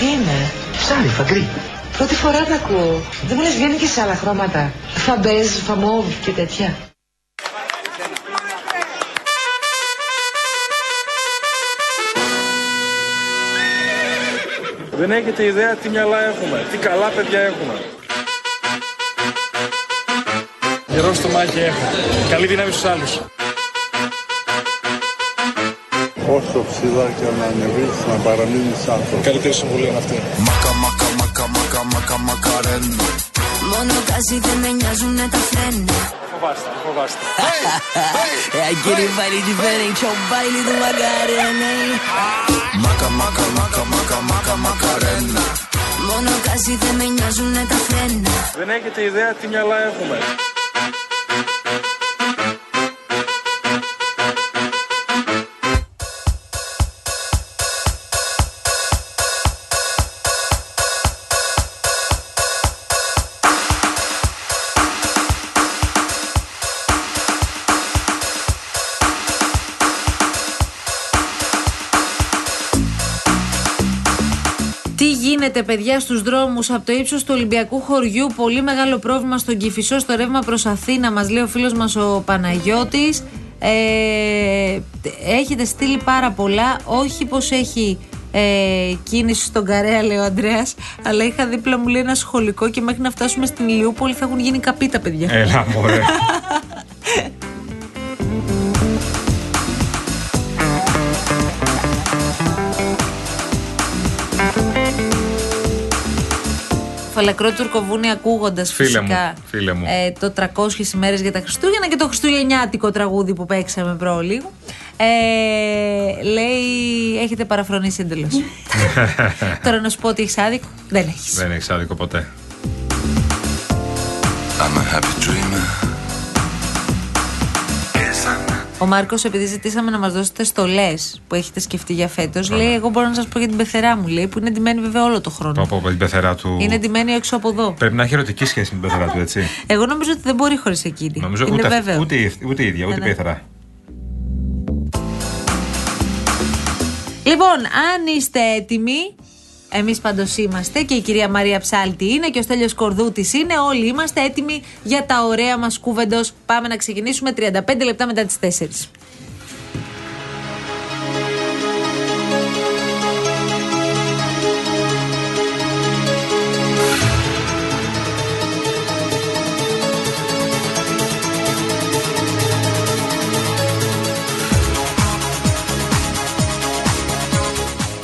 Τι είναι. Ψάρι, φαγκρί. Πρώτη φορά τα ακούω. Δεν μου λες βγαίνει και σε άλλα χρώματα. Φαμπέζ, φαμόβ και τέτοια. Δεν έχετε ιδέα τι μυαλά έχουμε, τι καλά παιδιά έχουμε. Γερό στο μάχη έχω. Καλή δύναμη στους άλλους. Όσο ψηλά και να ανεβείς, να παραμείνεις άνθρωπος. Καλύτερη συμβουλή είναι αυτή. Μακα, μακα, μακα, μακα, μακα, μακαρένα. Μόνο καζί δεν με νοιάζουνε τα φρένα. Φοβάστε, φοβάστε. I get it body diferente, é o baile do Magarena. Μακα, μακα, μακα, μακα, μακα, μακαρένα. Μόνο καζί δεν με νοιάζουνε τα φρένα. Δεν έχετε ιδέα τι μυαλά έχουμε. Γίνεται, παιδιά, στους δρόμους από το ύψος του Ολυμπιακού χωριού. Πολύ μεγάλο πρόβλημα στον Κυφισό, στο ρεύμα προς Αθήνα, μας λέει ο φίλος μας ο Παναγιώτης. Ε, έχετε στείλει πάρα πολλά. Όχι πως έχει ε, κίνηση στον Καρέα, λέει ο Αντρέα, αλλά είχα δίπλα μου λέει ένα σχολικό και μέχρι να φτάσουμε στην Ηλιούπολη θα έχουν γίνει καπίτα, παιδιά. Έλα, μωρέ. Φαλακρό τουρκοβούνι ακούγοντας Φίλε μου, φυσικά φίλε μου. Ε, το 300 ημέρες για τα Χριστούγεννα και το Χριστουγεννιάτικο τραγούδι που παίξαμε πρόλίγο. Ε, λέει, έχετε παραφρονήσει εντελώς. Τώρα να σου πω ότι έχεις άδικο. Δεν έχεις. Δεν έχεις άδικο ποτέ. I'm a happy dreamer. Ο Μάρκος, επειδή ζητήσαμε να μας δώσετε στολές που έχετε σκεφτεί για φέτος, λέει: Εγώ μπορώ να σας πω για την πεθερά μου, λέει, που είναι ντυμένη βέβαια όλο το χρόνο. Πω, πω, πω, την πεθερά του. Είναι ντυμένη έξω από εδώ. Πρέπει να έχει ερωτική σχέση με την πεθερά του, έτσι. Εγώ νομίζω ότι δεν μπορεί χωρίς εκείνη. Νομίζω είναι ούτε, αυτή- βέβαιο. ούτε, η- ούτε η ίδια, ούτε η Ναι, ναι. πεθερά. Λοιπόν, αν είστε έτοιμοι, εμείς πάντως είμαστε και η κυρία Μαρία Ψάλτη είναι και ο Στέλιος Κορδούτης είναι. Όλοι είμαστε έτοιμοι για τα ωραία μας κούβεντο. Πάμε να ξεκινήσουμε 35 λεπτά μετά τις 4.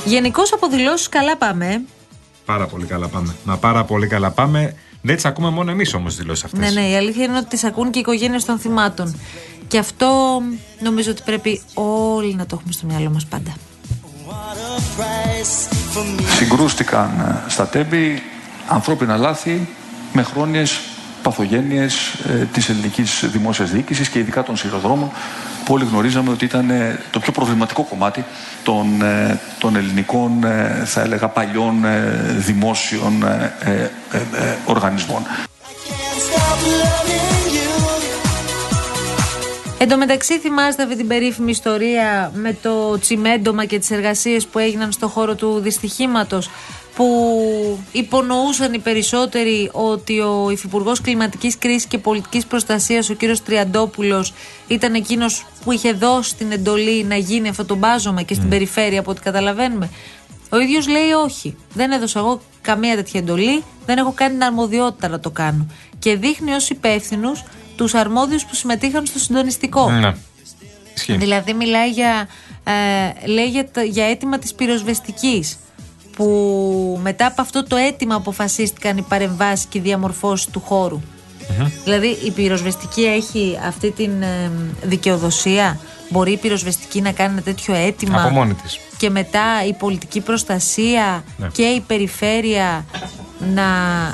Γενικώς από δηλώσεις καλά πάμε. ε. Πάρα πολύ καλά πάμε. Μα πάρα πολύ καλά πάμε. Δεν τις ακούμε μόνο εμείς όμως τις δηλώσεις αυτές. Ναι, ναι, η αλήθεια είναι ότι τις ακούν και οι οικογένειες των θυμάτων. Και αυτό νομίζω ότι πρέπει όλοι να το έχουμε στο μυαλό μας πάντα. Συγκρούστηκαν ε, στα τέμπη ανθρώπινα λάθη με χρόνιες παθογένειες ε, της ελληνικής δημόσιας διοίκησης και ειδικά των σειροδρόμων που όλοι γνωρίζαμε ότι ήταν ε, το πιο προβληματικό κομμάτι των, ε, των ελληνικών, ε, θα έλεγα, παλιών ε, δημόσιων ε, ε, ε, ε, οργανισμών. Εν τω μεταξύ, θυμάστε αυτή την περίφημη ιστορία με το τσιμέντομα και τις εργασίες που έγιναν στο χώρο του δυστυχήματος που υπονοούσαν οι περισσότεροι ότι ο Υφυπουργός Κλιματικής Κρίσης και Πολιτικής Προστασίας, ο κύριος Τριαντόπουλος, ήταν εκείνος που είχε δώσει την εντολή να γίνει αυτό το μπάζωμα και στην περιφέρεια, από ό,τι καταλαβαίνουμε. Ο ίδιος λέει όχι. Δεν έδωσα εγώ καμία τέτοια εντολή, δεν έχω κάνει την αρμοδιότητα να το κάνω. Και δείχνει ως υπεύθυνου τους αρμόδιους που συμμετείχαν στο συντονιστικό. Ναι. Ισχύει. Δηλαδή μιλάει για, ε, λέει για, τα- για αίτημα της πυροσβεστικής που μετά από αυτό το αίτημα αποφασίστηκαν οι παρεμβάσεις και οι διαμορφώσεις του χώρου. Δηλαδή η πυροσβεστική έχει αυτή την ε, δικαιοδοσία; Μπορεί η πυροσβεστική να κάνει ένα τέτοιο αίτημα Από μόνη της. και μετά η πολιτική προστασία Ναι. και η περιφέρεια να,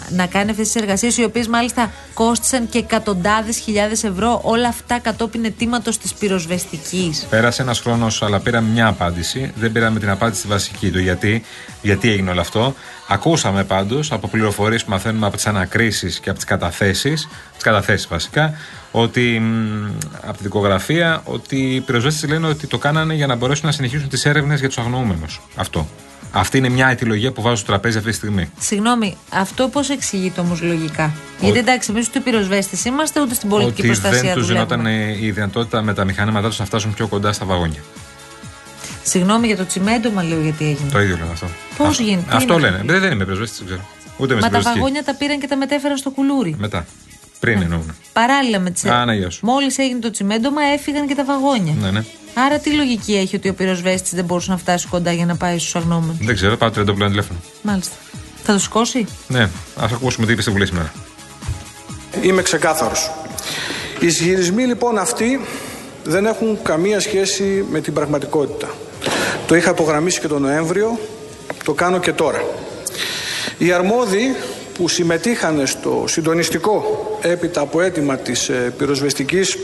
να κάνει αυτές τις εργασίες οι οποίες μάλιστα κόστησαν και εκατοντάδες χιλιάδες ευρώ όλα αυτά κατόπιν αιτήματος της πυροσβεστικής Πέρασε ένας χρόνος, αλλά πήραμε μια απάντηση. Δεν πήραμε την απάντηση τη βασική του. Γιατί, γιατί έγινε όλο αυτό. Ακούσαμε πάντως από πληροφορίες που μαθαίνουμε από τις ανακρίσεις και από τις καταθέσεις, τις καταθέσεις βασικά, ότι μ, από τη δικογραφία ότι οι πυροσβέστες λένε ότι το κάνανε για να μπορέσουν να συνεχίσουν τις έρευνες για τους αγνοούμενους. Αυτό. Αυτή είναι μια αιτιολογία που βάζω στο τραπέζι αυτή τη στιγμή. Συγγνώμη, αυτό πώς εξηγείται όμως λογικά; Γιατί εντάξει, εμείς ούτε πυροσβέστες είμαστε, ούτε στην πολιτική ότι προστασία δεν τους δουλεύουμε. δινόταν ε, η δυνατότητα με τα μηχανήματά τους να φτάσουν πιο κοντά στα βαγόνια. Συγγνώμη για το τσιμέντομα, λέω γιατί έγινε. Το ίδιο λένε αυτό. Πώς Αυτό- γίνεται, τι Αυτό είναι; λένε. αυτό; Δεν, δεν είμαι πυροσβέστης, δεν ξέρω. Ούτε με Μα στην τα πυροσβεστική. βαγόνια τα πήραν και τα μετέφεραν στο κουλούρι. Μετά. Πριν εννοούν. Παράλληλα με τι. Α, ναι, γεια σου. Μόλις έγινε το τσιμέντομα, έφυγαν και τα βαγόνια. Ναι, ναι. Άρα τι λογική έχει ότι ο πυροσβέστη δεν μπορούσε να φτάσει κοντά για να πάει στους αγνώμενου. Δεν ξέρω, πάω το τριαντόπλο τηλέφωνο. Μάλιστα. Θα το σηκώσει; Ναι, ας ακούσουμε τι είπε στη Βουλή σήμερα. Είμαι ξεκάθαρος. Οι ισχυρισμοί λοιπόν αυτοί δεν έχουν καμία σχέση με την πραγματικότητα. Το είχα απογραμμίσει και τον Νοέμβριο, το κάνω και τώρα. Οι αρμόδιοι που συμμετείχαν στο συντονιστικό έπειτα από αίτημα της ε, πυροσβεστικής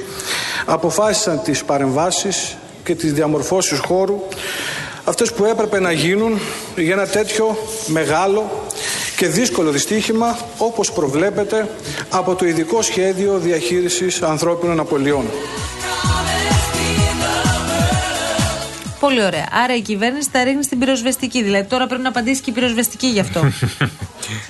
αποφάσισαν τις παρεμβάσεις και τις διαμορφώσεις χώρου αυτές που έπρεπε να γίνουν για ένα τέτοιο μεγάλο και δύσκολο δυστύχημα όπως προβλέπεται από το ειδικό σχέδιο διαχείρισης ανθρώπινων απολειών. Πολύ ωραία. Άρα η κυβέρνηση τα ρίχνει στην πυροσβεστική. Δηλαδή τώρα πρέπει να απαντήσει και η πυροσβεστική γι' αυτό.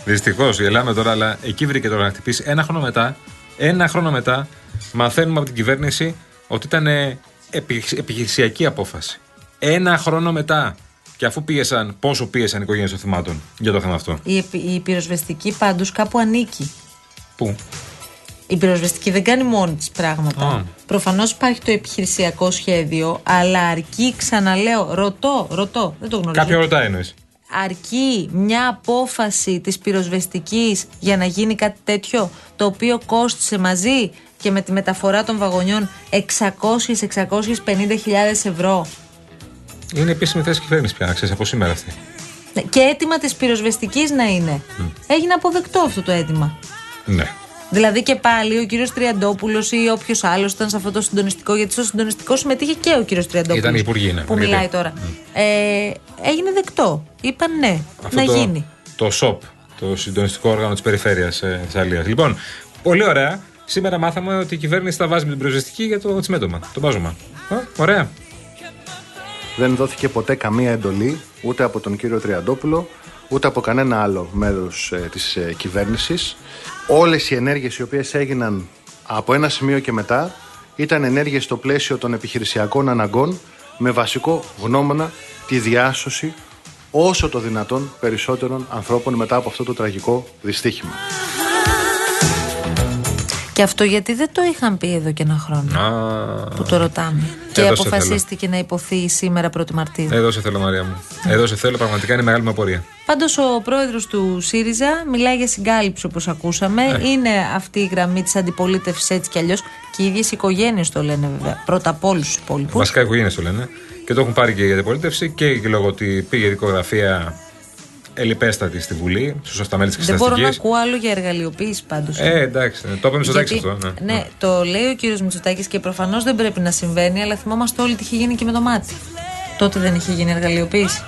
Δυστυχώς, γελάμε τώρα, αλλά εκεί βρήκε τώρα να χτυπήσει. Ένα χρόνο μετά, ένα χρόνο μετά, μαθαίνουμε από την κυβέρνηση ότι ήταν ε, επι- επιχειρησιακή απόφαση. Ένα χρόνο μετά. Και αφού πίεσαν, πόσο πίεσαν οι οικογένειες των θυμάτων για το θέμα αυτό; η, επι- η πυροσβεστική πάντως κάπου ανήκει. Πού; Η πυροσβεστική δεν κάνει μόνη της πράγματα. Α. Προφανώς υπάρχει το επιχειρησιακό σχέδιο, αλλά αρκεί, ξαναλέω, ρωτώ, ρωτώ, δεν το γνωρίζω. Κάποια ρωτάει εννοείς. Αρκεί μια απόφαση της πυροσβεστικής για να γίνει κάτι τέτοιο το οποίο κόστησε μαζί και με τη μεταφορά των βαγονιών 600-650 χιλιάδες ευρώ Είναι επίσημη θέση κυβέρνησης πια, να ξέρεις από σήμερα αυτή. Ναι, και αίτημα της πυροσβεστικής να είναι έγινε αποδεκτό αυτό το αίτημα Ναι. Δηλαδή και πάλι ο κύριος Τριαντόπουλος ή όποιος άλλος ήταν σε αυτό το συντονιστικό, γιατί στο συντονιστικό συμμετείχε και ο κύριος Τριαντόπουλος Ήταν υπουργοί, ναι. που Γιατί. μιλάει τώρα. Ε, έγινε δεκτό. Είπαν ναι, Αυτό να το, γίνει. Το ΣΟΠ, το συντονιστικό όργανο της περιφέρειας ε, της Αλίας. Λοιπόν, πολύ ωραία. Σήμερα μάθαμε ότι η κυβέρνηση θα βάζει με την πυροσβεστική για το τσιμέντομα, το μπάζωμα. Α, ωραία. Δεν δόθηκε ποτέ καμία εντολή ούτε από τον κύριο Τριαντόπουλο ούτε από κανένα άλλο μέρος ε, της ε, κυβέρνησης. Όλες οι ενέργειες οι οποίες έγιναν από ένα σημείο και μετά ήταν ενέργειες στο πλαίσιο των επιχειρησιακών αναγκών με βασικό γνώμονα τη διάσωση όσο το δυνατόν περισσότερων ανθρώπων μετά από αυτό το τραγικό δυστύχημα. Και αυτό γιατί δεν το είχαν πει εδώ και ένα χρόνο Α, που το ρωτάμε. Και Εδώ σε αποφασίστηκε να υποθεί σήμερα 1η Μαρτίου. Εδώ σε θέλω, Μαρία μου. Εδώ σε θέλω, πραγματικά είναι μεγάλη μου απορία. Πάντως ο πρόεδρος του ΣΥΡΙΖΑ μιλάει για συγκάλυψη όπως ακούσαμε. Ε. Είναι αυτή η γραμμή της αντιπολίτευσης έτσι κι αλλιώς. Και οι ίδιες οικογένειες το λένε βέβαια. Πρώτα απ' όλους τους υπόλοιπους. Βασικά οι οικογένειες το λένε. Και το έχουν πάρει και για την πολίτευση και, και λόγω ότι πήγε η δικογραφία ελιπέστατη στη Βουλή, στους αυτά μέλη τη Δεν μπορώ να εξεταστική. ακούω άλλο για εργαλειοποίηση πάντως. Ε, εντάξει, το είπαμε στο τάξη Γιατί- αυτό. Ναι. ναι, το λέει ο κύριος Μητσοτάκης και προφανώς δεν πρέπει να συμβαίνει, αλλά θυμόμαστε όλοι τι είχε γίνει και με το μάτι. Τότε δεν είχε γίνει εργαλειοποίηση.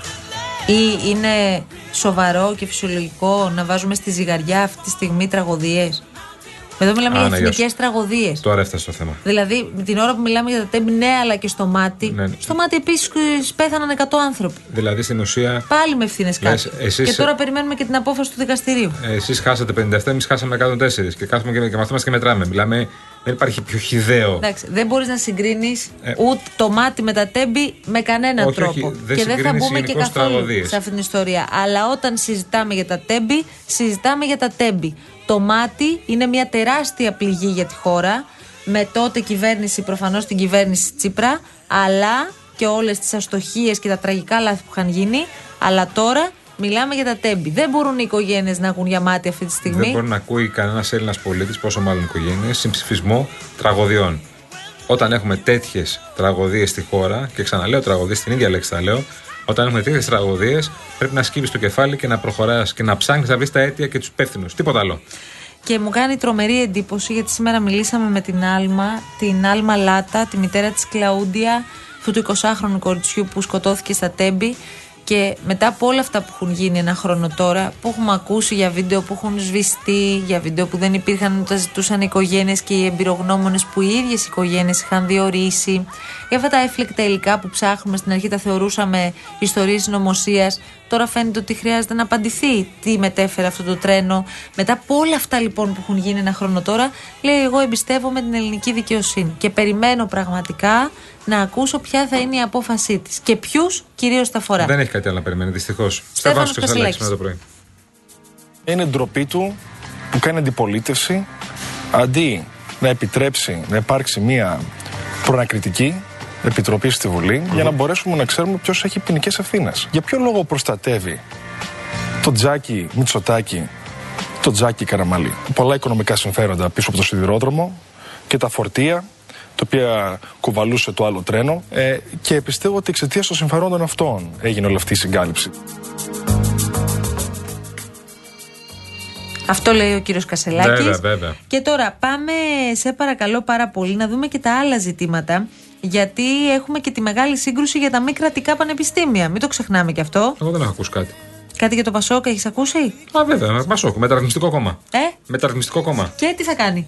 Ή είναι σοβαρό και φυσιολογικό να βάζουμε στη ζυγαριά αυτή τη στιγμή τραγωδίες; Εδώ μιλάμε Α, για ναι, γεια εθνικές σου. τραγωδίες. Τώρα έφτασε το θέμα. Δηλαδή, την ώρα που μιλάμε για τα τέμπη, ναι, αλλά και στο μάτι. Ναι, ναι. Στο μάτι επίσης πέθαναν 100 άνθρωποι. Δηλαδή στην ουσία, Πάλι με ευθύνες Λες, κάτω. εσείς- Και τώρα περιμένουμε και την απόφαση του δικαστηρίου. εσείς χάσατε 57, εμείς χάσαμε 104 και κάθομαι και, και μαθαίνουμε και μετράμε. Μιλάμε, δεν υπάρχει πιο χιδαίο. Εντάξει, δεν μπορείς να συγκρίνεις Ε, ούτε το μάτι με τα τέμπη με κανέναν Όχι, όχι, τρόπο. δεν και δεν θα συγκρίνεις μπούμε και γενικώς καθόλου τραγωδίες. σε αυτήν την ιστορία. Αλλά όταν συζητάμε για τα τέμπη, συζητάμε για τα τέμπη. Το μάτι είναι μια τεράστια πληγή για τη χώρα. Με τότε κυβέρνηση, προφανώς την κυβέρνηση Τσίπρα, αλλά και όλες τις αστοχίες και τα τραγικά λάθη που είχαν γίνει. Αλλά τώρα μιλάμε για τα τέμπη. Δεν μπορούν οι οικογένειες να έχουν για μάτι αυτή τη στιγμή. Δεν μπορεί να ακούει κανένας Έλληνας πολίτης, πόσο μάλλον οικογένειες, συμψηφισμό τραγωδιών. Όταν έχουμε τέτοιες τραγωδίες στη χώρα, και ξαναλέω τραγωδίες, την ίδια λέξη τα λέω, όταν έχουμε τέτοιες τραγωδίες, πρέπει να σκύβεις το κεφάλι και να προχωράς και να ψάχνεις να βρεις τα αίτια και τους υπεύθυνους. Τίποτα άλλο. Και μου κάνει τρομερή εντύπωση γιατί σήμερα μιλήσαμε με την Άλμα, την Άλμα Λάτα, τη μητέρα της Κλαούντια, αυτού του 20χρονου κοριτσιού που σκοτώθηκε στα Τέμπη. Και μετά από όλα αυτά που έχουν γίνει ένα χρόνο τώρα, που έχουμε ακούσει για βίντεο που έχουν σβηστεί, για βίντεο που δεν υπήρχαν, τα ζητούσαν οι οικογένειες και οι εμπειρογνώμονες που οι ίδιες οι οικογένειες είχαν διορίσει, για αυτά τα έφλεκτα υλικά που ψάχνουμε στην αρχή τα θεωρούσαμε ιστορίες συνωμοσία, Τώρα φαίνεται ότι χρειάζεται να απαντηθεί τι μετέφερε αυτό το τρένο. Μετά από όλα αυτά λοιπόν που έχουν γίνει ένα χρόνο τώρα, λέει: Εγώ εμπιστεύομαι την ελληνική δικαιοσύνη και περιμένω πραγματικά να ακούσω ποια θα είναι η απόφασή της και ποιους κυρίως τα φορά. Δεν έχει κάτι άλλο να περιμένει, δυστυχώς. Στέφανος Στέφανος Κασελάκης. μετά το πρωί. Είναι ντροπή του που κάνει αντιπολίτευση αντί να επιτρέψει να υπάρξει μια προανακριτική επιτροπή στη Βουλή για να μπορέσουμε να ξέρουμε ποιος έχει ποινικές ευθύνες. Για ποιο λόγο προστατεύει το Τζάκι Μητσοτάκι, το Τζάκι Καραμαλή; Πολλά οικονομικά συμφέροντα πίσω από το σιδηρόδρομο και τα φορτία τα οποία κουβαλούσε το άλλο τρένο ε, και πιστεύω ότι εξαιτίας των συμφερόντων αυτών έγινε όλη αυτή η συγκάλυψη. Αυτό λέει ο κύριος Κασελάκης. Βέβαια, βέβαια. Και τώρα πάμε, σε παρακαλώ πάρα πολύ, να δούμε και τα άλλα ζητήματα. Γιατί έχουμε και τη μεγάλη σύγκρουση για τα μη κρατικά πανεπιστήμια. Μην το ξεχνάμε και αυτό. Εγώ δεν έχω ακούσει κάτι. Κάτι για το Πασόκ, έχεις ακούσει; Α, βέβαια, Πασόκ, μεταρρυθμιστικό κόμμα. Ε, Μεταρρυθμιστικό κόμμα. και τι θα κάνει;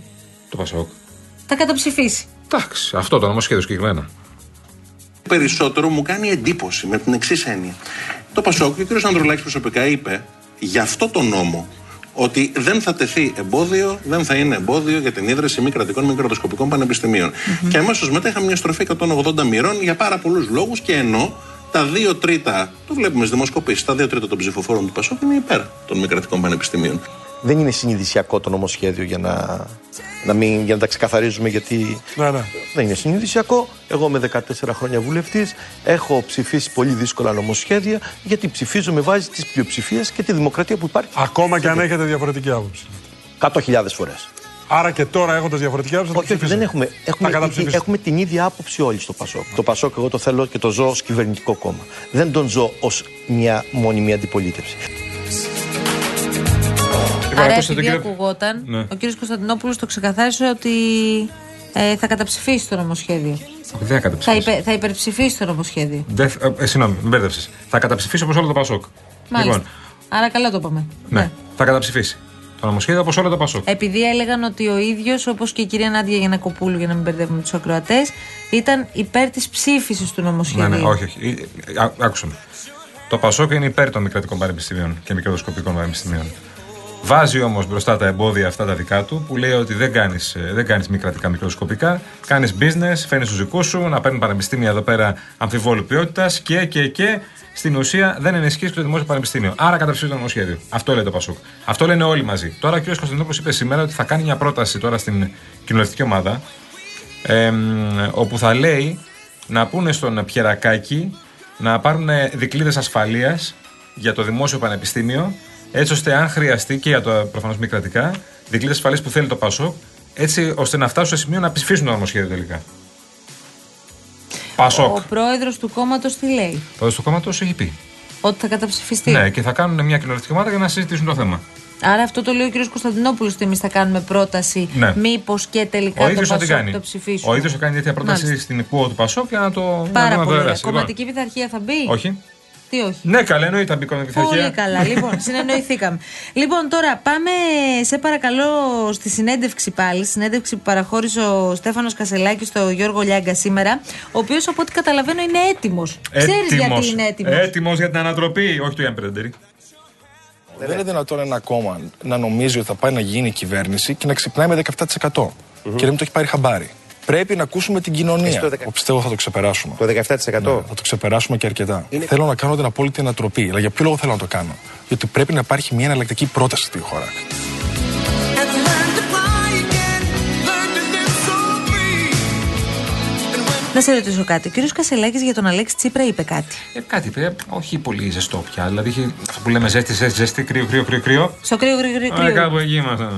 Το Πασόκ. Θα καταψηφίσει. Εντάξει, αυτό το νομοσχέδιο συγκεκριμένα. περισσότερο μου κάνει εντύπωση με την εξής έννοια. Το Πασόκ και ο κ. Ανδρουλάκης προσωπικά είπε για αυτό το νόμο ότι δεν θα τεθεί εμπόδιο, δεν θα είναι εμπόδιο για την ίδρυση μη κρατικών μη κρατοσκοπικών πανεπιστημίων. Και αμέσως μετά είχαμε μια στροφή 180 μοιρών για πάρα πολλούς λόγους και ενώ τα δύο τρίτα, το βλέπουμε στις δημοσκοπήσεις, τα δύο τρίτα των ψηφοφόρων του Πασόκ είναι υπέρ των μη κρατικών πανεπιστημίων. Δεν είναι συνειδησιακό το νομοσχέδιο για να, να, μην, για να τα ξεκαθαρίζουμε γιατί Ναι, ναι. δεν είναι συνειδησιακό. Εγώ είμαι 14 χρόνια βουλευτής. Έχω ψηφίσει πολύ δύσκολα νομοσχέδια γιατί ψηφίζω με βάση τις πλειοψηφίες και τη δημοκρατία που υπάρχει. Ακόμα και αν έχετε διαφορετική άποψη. 100.000 φορές. Άρα και τώρα έχοντας διαφορετική άποψη θα το Όχι, όχι, δεν ψηφίσετε. έχουμε. Θα Έχουμε, καταψηφίσετε. έχουμε την ίδια άποψη όλοι στο Πασόκ. Το Πασόκ, εγώ το θέλω και το ζω ως κυβερνητικό κόμμα. Δεν τον ζω ως μια μόνιμη αντιπολίτευση. Λοιπόν, Άρα, ακούστε τον επειδή κύριο- ακουγόταν, Ναι. ο κύριος Κωνσταντινόπουλος το ξεκαθάρισε ότι ε, θα καταψηφίσει το νομοσχέδιο. Όχι, δεν θα Θα, καταψηφίσω. υπε, θα υπερψηφίσει το νομοσχέδιο. Δεν θα- ε, συγγνώμη, με μπέρδεψες. Θα καταψηφίσω όπως όλο το Πασόκ. Μάλιστα. Λοιπόν, Άρα καλά το είπαμε. ναι, θα καταψηφίσει. Το νομοσχέδιο όπως όλο το Πασόκ. Επειδή έλεγαν ότι ο ίδιος, όπως και η κυρία Νάντια Γιανακοπούλου, για να μην μπερδεύουμε τους ακροατές, ήταν υπέρ της ψήφισης του νομοσχεδίου. Ναι, ναι, όχι, όχι. Ε, α- Άκουσα με. Το Πασόκ είναι υπέρ των μη κρατικών πανεπιστημίων και μικροσκοπικών πανεπιστημίων. Βάζει όμως μπροστά τα εμπόδια αυτά τα δικά του που λέει ότι δεν κάνεις δεν κάνεις μη κρατικά μικροσκοπικά, κάνεις business, φέρνει του δικούς σου, να παίρνουν πανεπιστήμια εδώ πέρα αμφιβόλου ποιότητας και, και, και στην ουσία δεν ενισχύεις και το δημόσιο πανεπιστήμιο. Άρα καταψηφίζει το νομοσχέδιο. Αυτό λέει το Πασόκ. Αυτό λένε όλοι μαζί. Τώρα ο κ. Κωνσταντινόπουλο είπε σήμερα ότι θα κάνει μια πρόταση τώρα στην κοινοβουλευτική ομάδα εμ, όπου θα λέει να πούνε στον Πιερακάκη να πάρουν δικλείδες ασφαλείας για το δημόσιο πανεπιστήμιο, έτσι ώστε αν χρειαστεί και για το προφανώς μη κρατικά, δικλείδες ασφαλεία που θέλει το ΠΑΣΟΚ, έτσι ώστε να φτάσουν σε σημείο να ψηφίσουν το νομοσχέδιο τελικά. ΠΑΣΟΚ. Ο πρόεδρος του κόμματος τι λέει, Ο πρόεδρος του κόμματος έχει πει. Ότι θα καταψηφιστεί. Ναι, και θα κάνουν μια κοινοβουλευτική ομάδα για να συζητήσουν το θέμα. Άρα αυτό το λέει ο κ. Κωνσταντινόπουλος ότι εμείς θα κάνουμε πρόταση. Ναι. Μήπως και τελικά Ο το ίδιος θα την Πασόκ κάνει. το ψηφίσουν. Ο ίδιος θα κάνει τέτοια πρόταση Μάλιστα. στην ΚΟΟ του ΠΑΣΟΚ για να το, Πάρα να το πολύ ωραία. δεράσει. Λοιπόν, Κομματική πειθαρχία θα μπει; όχι. Τι όχι. Ναι, καλά, εννοείται θα μπει κομματική Πολύ πειθαρχία. καλά. Λοιπόν, συνεννοηθήκαμε. λοιπόν, τώρα πάμε σε παρακαλώ στη συνέντευξη πάλι. Συνέντευξη που παραχώρησε ο Στέφανος Κασελάκης στο Γιώργο Λιάγκα σήμερα. Ο οποίος από ό,τι καταλαβαίνω είναι έτοιμος. Ξέρεις γιατί είναι έτοιμος. Έτοιμος για την ανατροπή, όχι του Ιαν Πρέντερη. Δεν είναι δυνατόν ένα κόμμα να νομίζει ότι θα πάει να γίνει κυβέρνηση και να ξυπνάει με 17% και να μην το έχει πάρει χαμπάρι. Πρέπει να ακούσουμε την κοινωνία. Εσύ το δεκα- Εγώ πιστεύω θα το ξεπεράσουμε. Το 17%. Ναι, θα το ξεπεράσουμε και αρκετά. Θέλω να κάνω την απόλυτη ανατροπή. Αλλά για ποιο λόγο θέλω να το κάνω; Γιατί πρέπει να υπάρχει μια εναλλακτική πρόταση στη χώρα. Να σε ρωτήσω κάτι. Ο κύριος Κασελάκης για τον Αλέξη Τσίπρα είπε κάτι. Ε, κάτι είπε, όχι πολύ ζεστό πια. Δηλαδή είχε αυτό που λέμε ζέστη, ζέστη, ζέστη, κρύο, κρύο, κρύο, κρύο. Στο κρύο, κρύο, κρύο. Ε, κρύο. κάπου εκεί ήμασταν.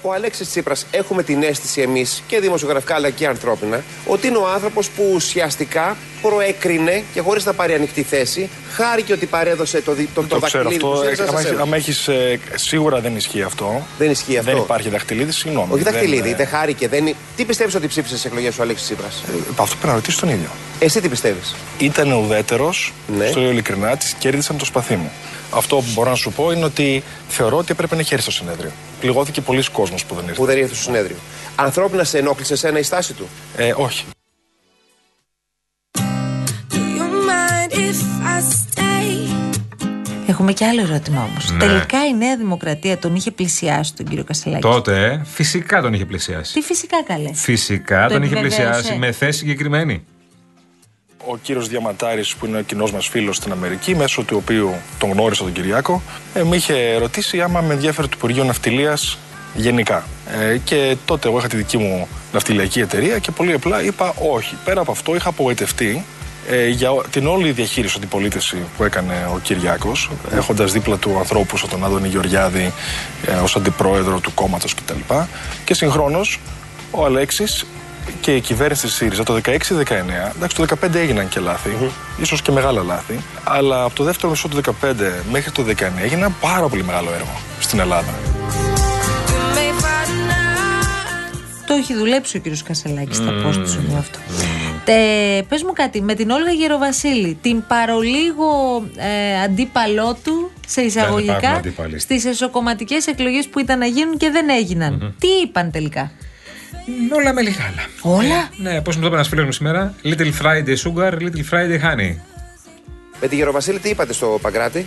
Εκεί ήμασταν. Ο Αλέξης Τσίπρας έχουμε την αίσθηση εμείς και δημοσιογραφικά αλλά και ανθρώπινα ότι είναι ο άνθρωπος που ουσιαστικά προέκρινε και χωρίς να πάρει ανοιχτή θέση χάρηκε ότι παρέδωσε το, δι- το, το, Το ξέρω δακτυλίδι του αυτό. ΣΥΡΙΖΑ Ε, σε άμα έχεις- σένα. άμα έχεις, ε, σίγουρα δεν ισχύει αυτό. Δεν ισχύει αυτό. Δεν υπάρχει δαχτυλίδι, συγγνώμη. Όχι Δεν, δαχτυλίδι, ε, είτε χάρηκε. Δεν... είναι- Τι πιστεύεις ότι ψήφισε στις εκλογές ο Αλέξης Τσίπρας; ε, Αυτό πρέπει να ρωτήσει τον ίδιο. Εσύ τι πιστεύεις; Ήταν ουδέτερος, Ναι. στο λέω ειλικρινά, τη κέρδισαν το σπαθί μου. Αυτό που μπορώ να σου πω είναι ότι θεωρώ ότι έπρεπε να έχει έρθει στο συνέδριο. Πληγώθηκε πολλοί κόσμος που δεν ήρθε. Που δεν ήρθε στο συνέδριο. Ανθρώπινα σε ενόχλησε εσένα η στάση του; Ε, όχι. Έχουμε και άλλο ερώτημα όμως. Ναι. Τελικά η Νέα Δημοκρατία τον είχε πλησιάσει τον κύριο Κασελάκη; Τότε ε, φυσικά τον είχε πλησιάσει. Τι φυσικά καλέ. Φυσικά Το τον είχε επιβεβαίωσε. πλησιάσει με θέση συγκεκριμένη. Ο κύριος Διαμαντάρης που είναι ο κοινός μας φίλος στην Αμερική μέσω του οποίου τον γνώρισα τον Κυριάκο ε, με είχε ρωτήσει άμα με ενδιαφέρει το Υπουργείο Ναυτιλίας γενικά. Ε, και τότε εγώ είχα τη δική μου ναυτιλιακή εταιρεία και πολύ απλά είπα όχι. Πέρα από αυτό είχα απογοητευτεί ε, για ο- την όλη διαχείριση αντιπολίτευση που έκανε ο Κυριάκος έχοντας δίπλα του ανθρώπους σαν τον Άδωνη Γεωργιάδη ε, ως αντιπρόεδρο του κόμματος κτλ. Και, και συγχρόνως ο Αλέξης και η κυβέρνηση της ΣΥΡΙΖΑ το 16-19, εντάξει το 15 έγιναν και λάθη, ίσως και μεγάλα λάθη, αλλά από το δεύτερο μισό του 15 μέχρι το 19 έγινε ένα πάρα πολύ μεγάλο έργο στην Ελλάδα. Το έχει δουλέψει ο κύριος Κασελάκης στα Μμμ. πώ του σημείο αυτό. Τε, πες μου κάτι, με την Όλγα Γεροβασίλη, την παρολίγο ε, αντίπαλό του, σε υπάρχουν εισαγωγικά, αντίπαλοι. στις εσωκομματικές εκλογές που ήταν να γίνουν και δεν έγιναν. Τι είπαν τελικά; Όλα με λιγάλα. Όλα; Ναι, πώς μου το είπε ένα φίλο μου σήμερα. Little Friday sugar, little Friday honey. Με τη Γεροβασίλη τι είπατε στο Παγκράτη;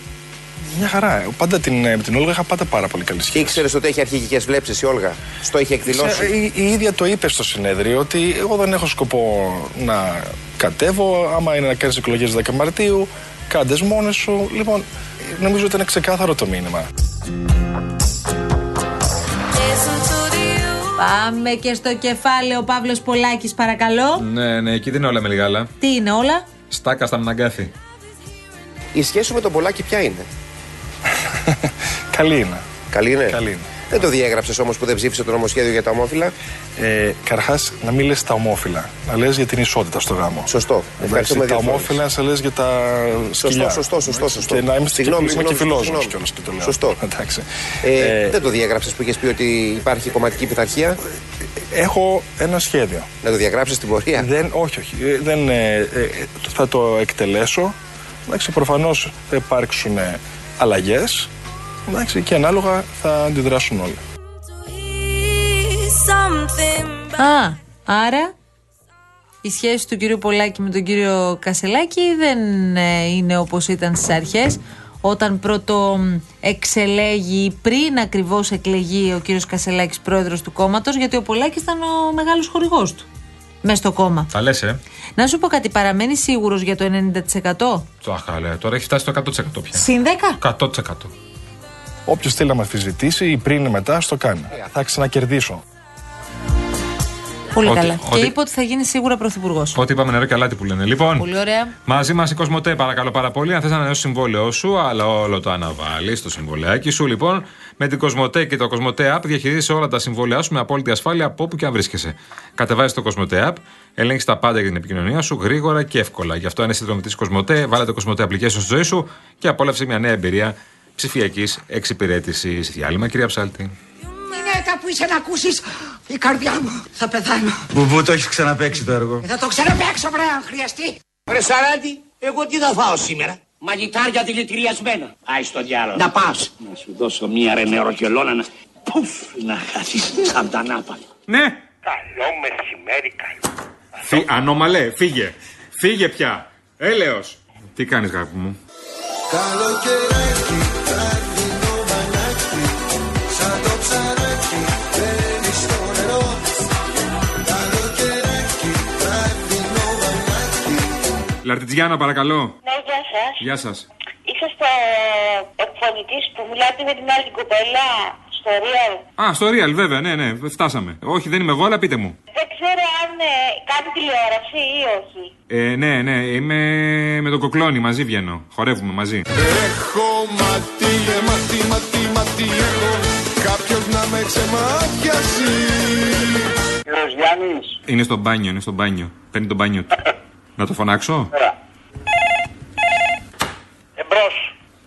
Μια χαρά. ε. Πάντα την, ε, με την Όλγα είχα πάντα πάρα πολύ καλή Και σχέση. ήξερε ότι έχει αρχικέ βλέψεις η Όλγα; Στο είχε εκδηλώσει; Ξέ- Η, η ίδια το είπε στο συνέδριο ότι εγώ δεν έχω σκοπό να κατέβω. Άμα είναι να κάνεις εκλογές 10 Μαρτίου, κάντε μόνες σου. Λοιπόν, νομίζω ότι είναι ξεκάθαρο το μήνυμα. Πάμε και στο κεφάλαιο Παύλος Πολάκης παρακαλώ. Ναι, ναι, εκεί δεν είναι όλα με λιγάλα. Τι είναι όλα; Στάκα στα μναγκάθη. Η σχέση σου με τον Πολάκη ποια είναι; Καλή είναι. Καλή είναι; Καλή είναι. Δεν το διέγραψες όμως που δεν ψήφισε το νομοσχέδιο για τα ομόφυλα. Ε, Καταρχά, να μην λες τα ομόφυλα. Να λες για την ισότητα στο γάμο. Σωστό. Εντάξει, Ευχαριστούμε τα δύο φορές. ομόφυλα, να σε λες για τα σκυλιά. σωστό, σωστό, σωστό. Και να είμαι Συγγνώμη, είμαι και συγγνώμη, φιλόζωος συγγνώμη. κιόλας και το λέω. Σωστό. Εντάξει. Ε, Ε, δεν το διέγραψες που είχες πει ότι υπάρχει κομματική πειθαρχία; Έχω ένα σχέδιο. Να το διαγράψεις στην πορεία; Δεν, όχι, όχι. Ε, Δεν, ε, ε, θα το εκτελέσω. Εντάξει, προφανώς θα υπάρξουν αλλαγές. Και ανάλογα θα αντιδράσουν όλοι. Α, άρα η σχέση του κυρίου Πολάκη με τον κύριο Κασελάκη δεν ε, είναι όπως ήταν στις αρχές όταν πρώτο μ, εξελέγει πριν ακριβώς εκλεγεί ο κύριος Κασελάκης πρόεδρος του κόμματος γιατί ο Πολάκης ήταν ο μεγάλος χορηγός του μέσα στο κόμμα. Τα λες, ε; Να σου πω κάτι, παραμένει σίγουρος για το 90%? Το αχαλέ. Τώρα έχει φτάσει το 100% πια. Συν 10? 100%. Όποιος θέλει να με αμφισβητήσει ή πριν ή μετά, στο κάνει. Θα ξανακερδίσω. Πολύ Ότι- καλά. Και ότι- είπε ότι θα γίνει σίγουρα πρωθυπουργός. Ό,τι είπαμε νερό και αλάτι που λένε. Λοιπόν, Πολύ ωραία. μαζί μας η Κοσμοτέ, παρακαλώ πάρα πολύ. Αν θες να ανανεώσεις το συμβόλαιό σου, αλλά όλο το αναβάλεις στο συμβολαιάκι σου, λοιπόν, με την Κοσμοτέ και το Κοσμοτέ App διαχειρίζεσαι όλα τα συμβόλαιά σου με απόλυτη ασφάλεια από όπου και αν βρίσκεσαι. Κατεβάζεις το Κοσμοτέ App, ελέγχεις τα πάντα για την επικοινωνία σου γρήγορα και εύκολα. Γι' αυτό αν είσαι συνδρομητής Κοσμοτέ, βάλε το Κοσμοτέ Application στη ζωή σου και απόλαυσε μια νέα εμπειρία ψηφιακής εξυπηρέτησης. Διάλειμμα, κυρία Ψάλτη. Γυναίκα που είσαι να ακούσεις η καρδιά μου θα πεθάνω. Μπουμπού, το έχεις ξαναπέξει το έργο. Θα το ξαναπαίξω βρε αν χρειαστεί. Ρε Σαράντη, εγώ τι θα φάω σήμερα; Μαγιτάρια δηλητηριασμένα. Άι στο διάλογο. Να πας. Να σου δώσω μία ρε νεροκελώνα να... Πουφ, να χάσεις σαν τα νάπαλα. Ναι. Καλό μεσημέρι, καλό. Φύ, ανώμαλε, φύγε. Φύγε πια. Έλεος. Τι κάνεις γάπη μου; Καλοκαιράκι, τραχτινό μανάκι Σαν το ψαράκι, μπαίνεις στο νερό Καλοκαιράκι, τραχτινό μανάκι Λαρτιτζιάνα, παρακαλώ. Ναι, γεια σας. Γεια σας. Είσαστε εκφωνητής που μιλάτε με την άλλη κοπέλα στο Real. Α, στο Real, βέβαια, ναι, ναι, φτάσαμε. Όχι, δεν είμαι εγώ, αλλά πείτε μου. Δεν ξέρω αν ε, κάνει τηλεόραση ή όχι. Ε, ναι, ναι, είμαι με τον Κοκλώνη, μαζί βγαίνω. Χορεύουμε μαζί. Έχω ματί, ε, ματί, ματί, ματί έχω Κάποιος να με ξεμάτιασει Ροσγιάννης. Είναι στο μπάνιο, είναι στο μπάνιο. Παίρνει το μπάνιο του. Να το φωνάξω; Εμπρός.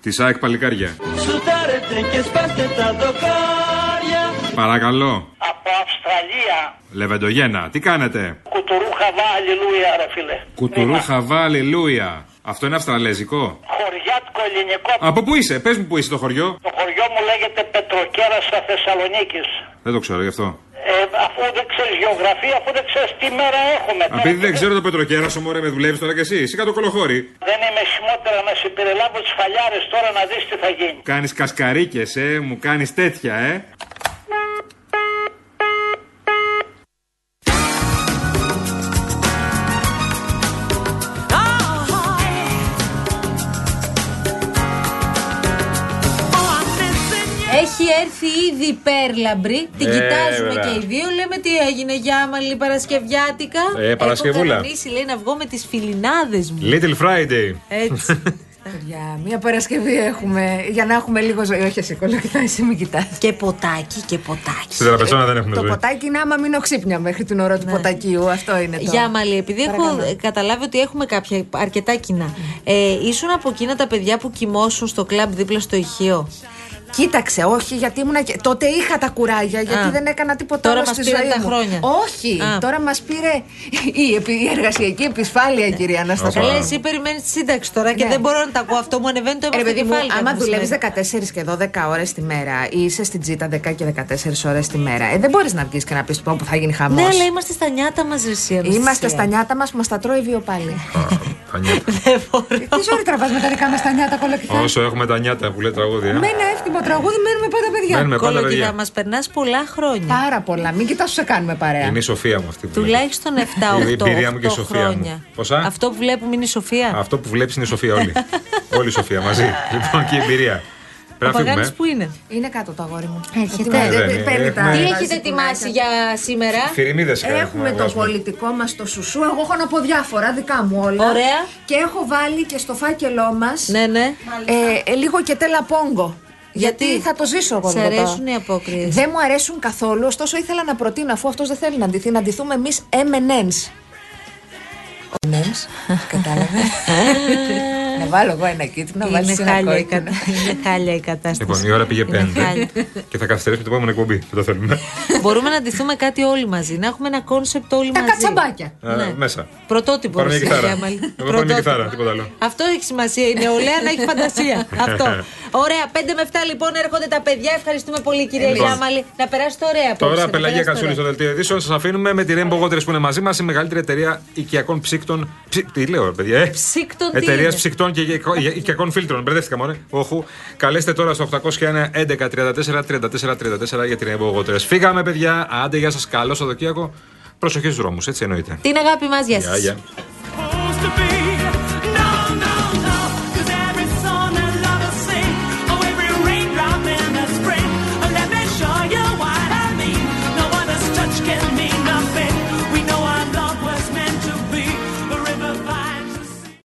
Τη ΑΕΚ παλικάρια. Σουτάρετε και σπάστε τα δοκάρια. Παρακαλώ. Από Αυστραλία. Λεβεντογένα, τι κάνετε; Κουτουρού χαβά, αλληλούια ρε φίλε. Κουτουρού χαβά, αλληλούια. Αυτό είναι αυστραλέζικο; Χωριάτικο ελληνικό. Από πού είσαι, πες μου πού είσαι το χωριό. Το χωριό μου λέγεται Πετροκέρας στα Θεσσαλονίκης. Δεν το ξέρω γι' αυτό. Ε, αφού δεν ξέρεις γεωγραφία, αφού δεν ξέρεις τι μέρα έχουμε. Τώρα Επειδή δεν ξέρω το πετροκέρασο, μωρέ, με δουλεύεις τώρα κι εσύ. Εσύ κάτω κολοχώρη. Δεν είμαι χειμώτερα να σε περιλάβω τις φαλιάρες τώρα να δεις τι θα γίνει. Κάνεις κασκαρίκες, ε, μου κάνεις τέτοια, ε. Έρθει ήδη η Πέρλαμπρη. Την Ε, κοιτάζουμε βέβαια. και οι δύο. Λέμε τι έγινε για άμαλη Παρασκευιάτικα. Ε, Παρασκευούλα. Έχω κανονίσει, λέει, να βγω με τις φιλινάδες μου. Little Friday. Έτσι. Για μία Παρασκευή έχουμε, για να έχουμε λίγο ζωή. Όχι, εσύ κολοκυθά, εσύ μην κοιτάς. Και ποτάκι και ποτάκι. Στην τραπεζόνα δεν έχουν Το ζωή. ποτάκι είναι άμα μείνω ξύπνια μέχρι την ώρα του ποτακίου. Αυτό είναι το. Ναι. Για Μαλή, επειδή έχω Παρακαλώ. ε, καταλάβει ότι έχουμε κάποια αρκετά κοινά. Ε, ήσουν από εκείνα τα παιδιά που κοιμώσουν στο κλαμπ δίπλα στο ηχείο; Κοίταξε, όχι, γιατί ήμουν. και- Τότε είχα τα κουράγια, γιατί Α. δεν έκανα τίποτα Τώρα άλλο μας στη πήραν ζωή τα μου. χρόνια. Όχι, Α. τώρα μας πήρε η, επι- η εργασιακή επισφάλεια, κυρία Αναστασία. Καλά, εσύ περιμένεις τη σύνταξη τώρα και Ναι. δεν μπορώ να τα ακούω. Αυτό μου ανεβαίνει το Ρε παιδί μου, κεφάλι. άμα μου δουλεύεις σημαίνει. 14 και 12 ώρες τη μέρα ή είσαι στην τζίτα 10 και 14 ώρες τη μέρα, ε, δεν μπορείς να βγεις και να πεις πω που θα γίνει χαμός. Ναι, αλλά είμαστε στα νιάτα μα, Ρεσία. Είμαστε στα νιάτα μας που μας τα τρώει βίο πάλι. Τι ζωή τραβάς με τα δικά μας τα νιάτα, κολοκυθά. Όσο έχουμε τα νιάτα που λέει τραγούδι, ε. Με ένα εύθυμο τραγούδι μένουμε πάντα παιδιά. Μένουμε πάντα Κολοκυθά, παιδιά. μας περνάς πολλά χρόνια. Πάρα πολλά. Μην κοιτάς σε κάνουμε παρέα. Είναι η Σοφία μου αυτή που λέει. Τουλάχιστον 7-8 Η εμπειρία μου και η Σοφία χρόνια. μου. Πόσα; Αυτό που βλέπουμε είναι η Σοφία. Αυτό που βλέπεις είναι η Σοφία όλη. όλη η Σοφία μαζί. Λοιπόν και η εμπειρία. Ο Πρέπει να Παγάνης φύγουμε. που είναι; Είναι κάτω το αγόρι μου. Έρχεται. Ε, δεν είναι. παίρνει τα- Έχουμε- Τι βάζει έχετε κουνάκια. ετοιμάσει για σήμερα; Φιριμίδες έχουμε Έχουμε να το βγάζουμε. πολιτικό μας το σουσού. Εγώ έχω να πω διάφορα δικά μου όλα. Ωραία. Και έχω βάλει και στο φάκελό μας Ναι, ναι. ε, ε, λίγο και τέλα πόγκο. Γιατί, γιατί θα το ζήσω εγώ. Σε αρέσουν οι απόκριες. Δεν μου αρέσουν καθόλου, ωστόσο ήθελα να προτείνω, αφού αυτός δεν θέλει να ντυθεί, να ντυθούμε εμείς M&Ms. M&Ms, κατάλαβε. Να βάλω εγώ ένα κίτρινο, να βάλω ένα χάλια. Είναι χάλια η κατάσταση. Λοιπόν, η ώρα πήγε πέντε. και θα καθυστερήσουμε την επόμενη εκπομπή. Δεν το θέλουμε. Μπορούμε να ντυθούμε κάτι όλοι μαζί. Να έχουμε ένα concept όλοι μαζί. Τα κατσαμπάκια. Ε, ναι. Μέσα. Πρωτότυπο. Πάμε μια κιθάρα. Εγώ μια κιθάρα. Τίποτα άλλο. Αυτό έχει σημασία. Η νεολαία να έχει φαντασία. Αυτό. Ωραία, 5 με 7 λοιπόν έρχονται τα παιδιά. Ευχαριστούμε πολύ κυρία Λοιπόν. Γιάμαλη. Να περάσετε ωραία απόψε, Τώρα, να πελαγία περάσετε Κασούλης στο ωραία. δελτίο ειδήσεων. Σας αφήνουμε με τη Rainbow Waters που είναι μαζί μας, η μεγαλύτερη εταιρεία οικιακών ψύκτων. Ψι... Τι λέω, ρε παιδιά, ε; Ψύκτων τι Εταιρεία είναι; ψυκτών και οικιακο- οικιακών φίλτρων. Μπερδεύτηκα μόνο. Όχου. Καλέστε τώρα στο 801 11 34 34 34 για την Rainbow Waters. Φύγαμε, παιδιά. Άντε, γεια σας. Καλό Σαββατοκύριακο. Προσοχή στους δρόμους, έτσι εννοείται. Την αγάπη μας, γεια Γεια,